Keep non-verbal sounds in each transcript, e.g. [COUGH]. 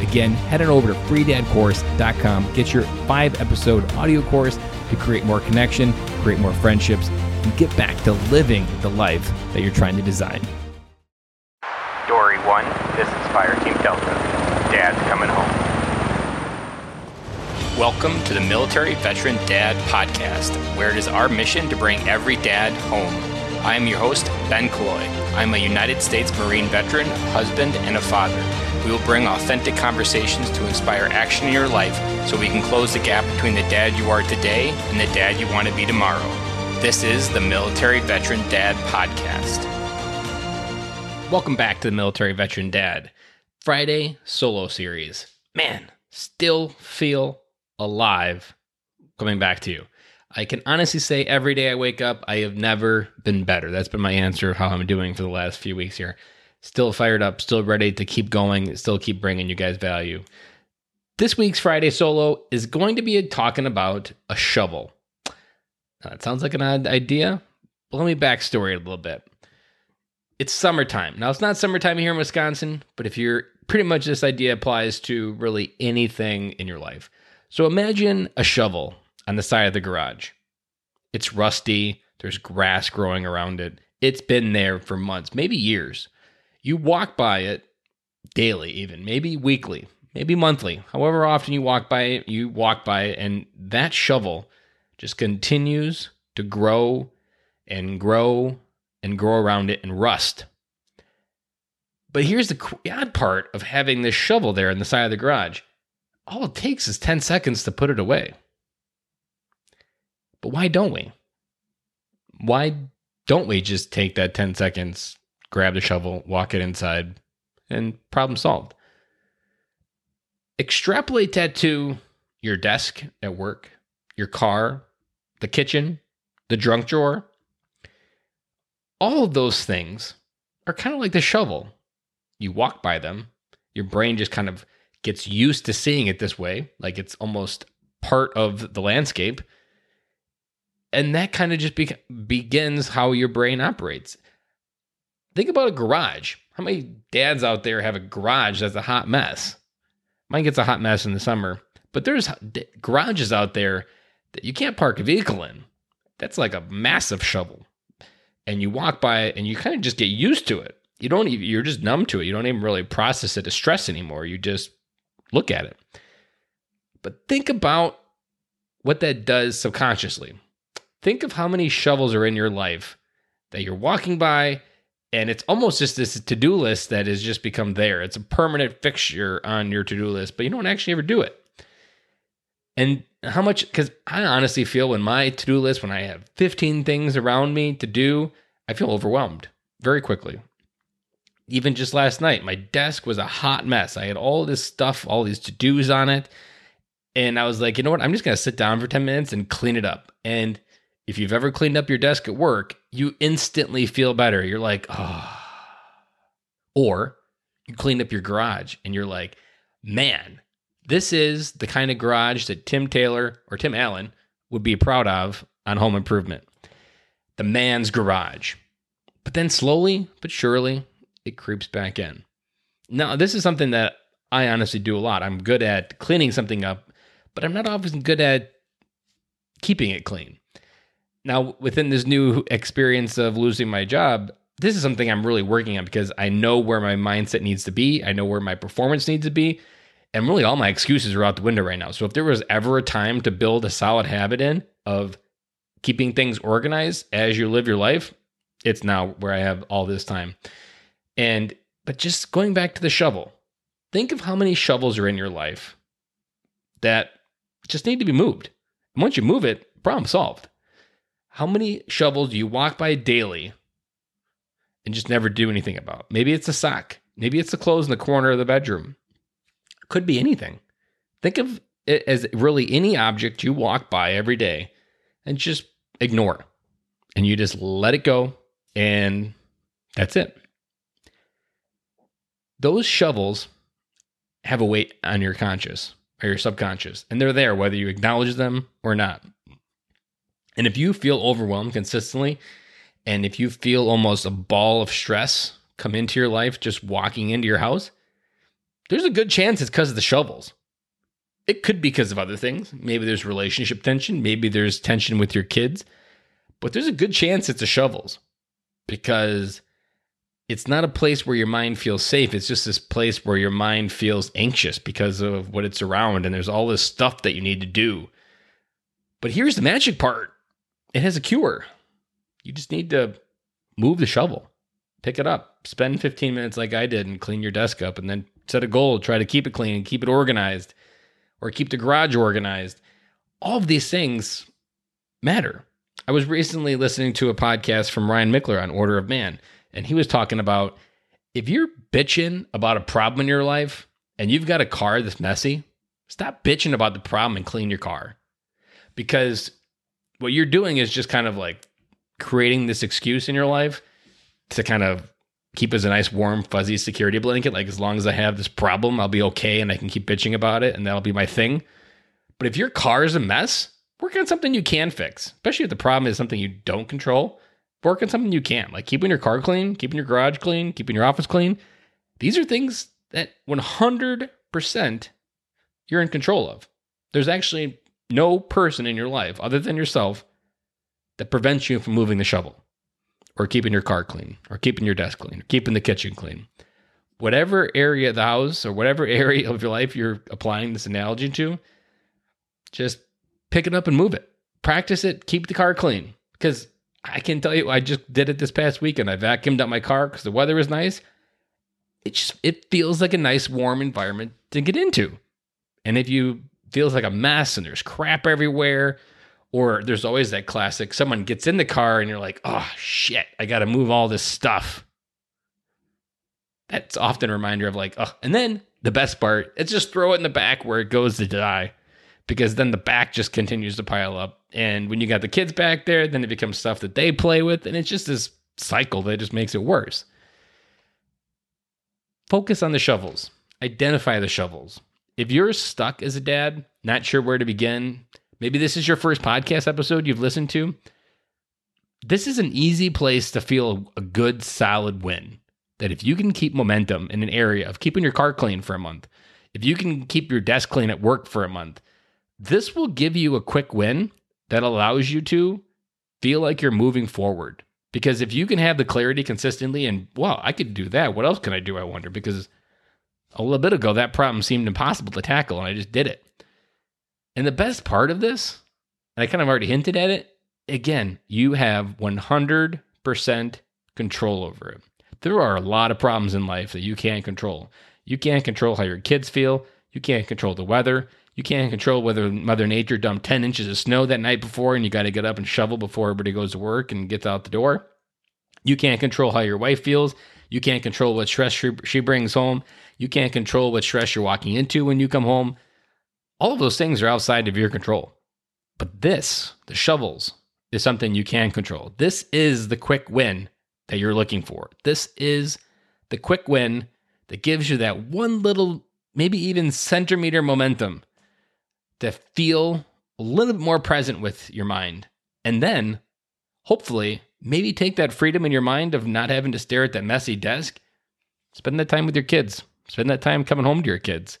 Again, head on over to freedadcourse.com, get your five episode audio course to create more connection, create more friendships, and get back to living the life that you're trying to design. Dory 1, this is Fire Team Delta. Dad's coming home. Welcome to the Military Veteran Dad Podcast, where it is our mission to bring every dad home. I am your host, Ben Killoy. I'm a United States Marine veteran, husband, and a father. We will bring authentic conversations to inspire action in your life so we can close the gap between the dad you are today and the dad you want to be tomorrow. This is the Military Veteran Dad Podcast. Welcome back to the Military Veteran Dad Friday solo series. Man, still feel alive coming back to you. I can honestly say every day I wake up, I have never been better. That's been my answer of how I'm doing for the last few weeks here. Still fired up, still ready to keep going, still keep bringing you guys value. This week's Friday solo is going to be talking about a shovel. Now, that sounds like an odd idea, but let me backstory a little bit. It's summertime. Now, it's not summertime here in Wisconsin, but if you're pretty much this idea applies to really anything in your life. So imagine a shovel on the side of the garage. It's rusty, there's grass growing around it. It's been there for months, maybe years. You walk by it daily, even, maybe weekly, maybe monthly. However often you walk by it, you walk by it, and that shovel just continues to grow and grow and grow around it and rust. But here's the odd part of having this shovel there in the side of the garage. All it takes is 10 seconds to put it away. But why don't we? Why don't we just take that 10 seconds, grab the shovel, walk it inside, and problem solved? Extrapolate that to your desk at work, your car, the kitchen, the drunk drawer. All of those things are kind of like the shovel. You walk by them, your brain just kind of gets used to seeing it this way, like it's almost part of the landscape and that kind of just be- begins how your brain operates. Think about a garage. How many dads out there have a garage that's a hot mess? Mine gets a hot mess in the summer, but there's garages out there that you can't park a vehicle in. That's like a massive shovel. And you walk by it and you kind of just get used to it. You don't even, you're just numb to it. You don't even really process it as stress anymore. You just look at it. But think about what that does subconsciously think of how many shovels are in your life that you're walking by and it's almost just this to-do list that has just become there. It's a permanent fixture on your to-do list but you don't actually ever do it. And how much because i honestly feel when my to-do list when i have 15 things around me to do i feel overwhelmed very quickly. Even just last night my desk was a hot mess. I had all this stuff all these to-dos on it. And i was like you know what? I'm just to sit down for 10 minutes and clean it up. And if you've ever cleaned up your desk at work, you instantly feel better. You're like, oh. Or you clean up your garage and you're like, man, this is the kind of garage that Tim Taylor or Tim Allen would be proud of on home improvement. The man's garage. But then slowly but surely, it creeps back in. Now, this is something that I honestly do a lot. I'm good at cleaning something up, but I'm not often good at keeping it clean now within this new experience of losing my job this is something i'm really working on because i know where my mindset needs to be. I know where my performance needs to be. And really all my excuses are out the window right now. So if there was ever a time to build a solid habit in of keeping things organized as you live your life it's now where i have all this time. And but just going back to the shovel think of how many shovels are in your life that just need to be moved. And once you move it problem solved how many shovels do you walk by daily and just never do anything about? Maybe it's a sock. Maybe it's the clothes in the corner of the bedroom. Could be anything. Think of it as really any object you walk by every day and just ignore. And you just let it go and that's it. Those shovels have a weight on your conscious or your subconscious, and they're there whether you acknowledge them or not. And if you feel overwhelmed consistently, and if you feel almost a ball of stress come into your life just walking into your house, there's a good chance it's because of the shovels. It could be because of other things. Maybe there's relationship tension, maybe there's tension with your kids, but there's a good chance it's the shovels because it's not a place where your mind feels safe. It's just this place where your mind feels anxious because of what it's around and there's all this stuff that you need to do. But here's the magic part it has a cure. You just need to move the shovel, pick it up, spend 15 minutes like I did and clean your desk up, and then set a goal, try to keep it clean and keep it organized or keep the garage organized. All of these things matter. I was recently listening to a podcast from Ryan Michler on Order of Man, and he was talking about if you're bitching about a problem in your life and you've got a car that's messy, stop bitching about the problem and clean your car. Because what you're doing is just kind of like creating this excuse in your life to kind of keep as a nice warm fuzzy security blanket. Like as long as i have this problem i'll be okay and i can keep bitching about it and that'll be my thing. But if your car is a mess work on something you can fix especially if the problem is something you don't control. Work on something you can like keeping your car clean keeping your garage clean keeping your office clean. These are things that 100% you're in control of. There's actually no person in your life other than yourself that prevents you from moving the shovel or keeping your car clean or keeping your desk clean or keeping the kitchen clean. Whatever area of the house or whatever [LAUGHS] area of your life you're applying this analogy to, just pick it up and move it. Practice it, keep the car clean. Because I can tell you, I just did it this past weekend. I vacuumed up my car because the weather was nice. It just it feels like a nice warm environment to get into. And if you feels like a mess and there's crap everywhere, or there's always that classic someone gets in the car and you're like, oh shit, I got to move all this stuff. That's often a reminder of like, oh, and then the best part, it's just throw it in the back where it goes to die because then the back just continues to pile up. And when you got the kids back there, then it becomes stuff that they play with. And it's just this cycle that just makes it worse. Focus on the shovels, identify the shovels. If you're stuck as a dad, not sure where to begin, maybe this is your first podcast episode you've listened to, this is an easy place to feel a good, solid win. That if you can keep momentum in an area of keeping your car clean for a month, if you can keep your desk clean at work for a month, this will give you a quick win that allows you to feel like you're moving forward. Because if you can have the clarity consistently and, well, I could do that. What else can I do? I wonder. Because a little bit ago, that problem seemed impossible to tackle and I just did it. And the best part of this, and I kind of already hinted at it, again, you have 100% control over it. There are a lot of problems in life that you can't control. You can't control how your kids feel. You can't control the weather. You can't control whether Mother Nature dumped 10 inches of snow that night before and you got to get up and shovel before everybody goes to work and gets out the door. You can't control how your wife feels. You can't control what stress she brings home. You can't control what stress you're walking into when you come home. All of those things are outside of your control. But this, the shovels, is something you can control. This is the quick win that you're looking for. This is the quick win that gives you that one little, maybe even centimeter momentum to feel a little bit more present with your mind. And then, hopefully, maybe take that freedom in your mind of not having to stare at that messy desk. Spend that time with your kids. Spend that time coming home to your kids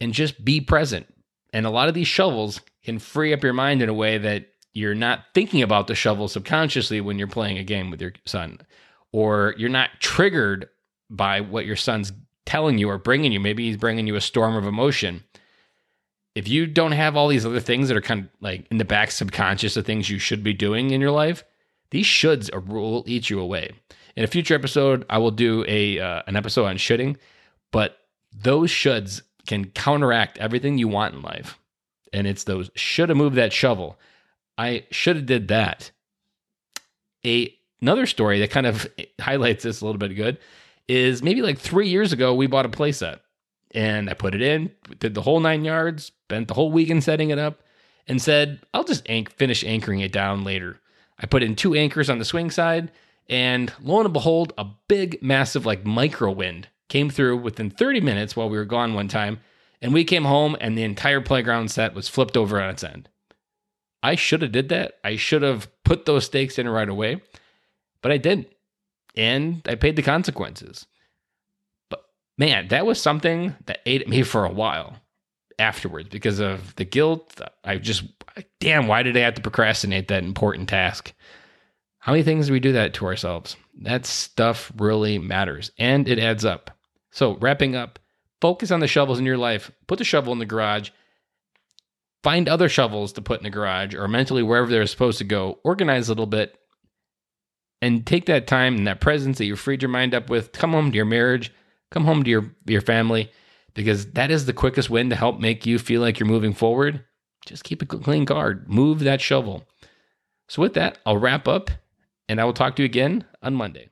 and just be present. And a lot of these shovels can free up your mind in a way that you're not thinking about the shovel subconsciously when you're playing a game with your son, or you're not triggered by what your son's telling you or bringing you. Maybe he's bringing you a storm of emotion. If you don't have all these other things that are kind of like in the back subconscious of things you should be doing in your life, these shoulds will eat you away. In a future episode, I will do a uh, an episode on shoulding, but those shoulds can counteract everything you want in life. And it's those should have moved that shovel. I should have did that. A another story that kind of highlights this a little bit good is maybe like three years ago we bought a playset And I put it in, did the whole nine yards, spent the whole weekend setting it up, and said, I'll just anch- finish anchoring it down later. I put in two anchors on the swing side, and lo and behold, a big, massive, like micro wind came through within 30 minutes while we were gone one time. And we came home, and the entire playground set was flipped over on its end. I should have did that. I should have put those stakes in right away, but I didn't. And I paid the consequences. Man, that was something that ate at me for a while afterwards because of the guilt. I just, damn, why did I have to procrastinate that important task? How many things do we do that to ourselves? That stuff really matters and it adds up. So, wrapping up, focus on the shovels in your life. Put the shovel in the garage. Find other shovels to put in the garage or mentally wherever they're supposed to go. Organize a little bit and take that time and that presence that you freed your mind up with. Come home to your marriage, come home to your, your family, because that is the quickest win to help make you feel like you're moving forward. Just keep a clean card, move that shovel. So, with that, I'll wrap up and I will talk to you again on Monday.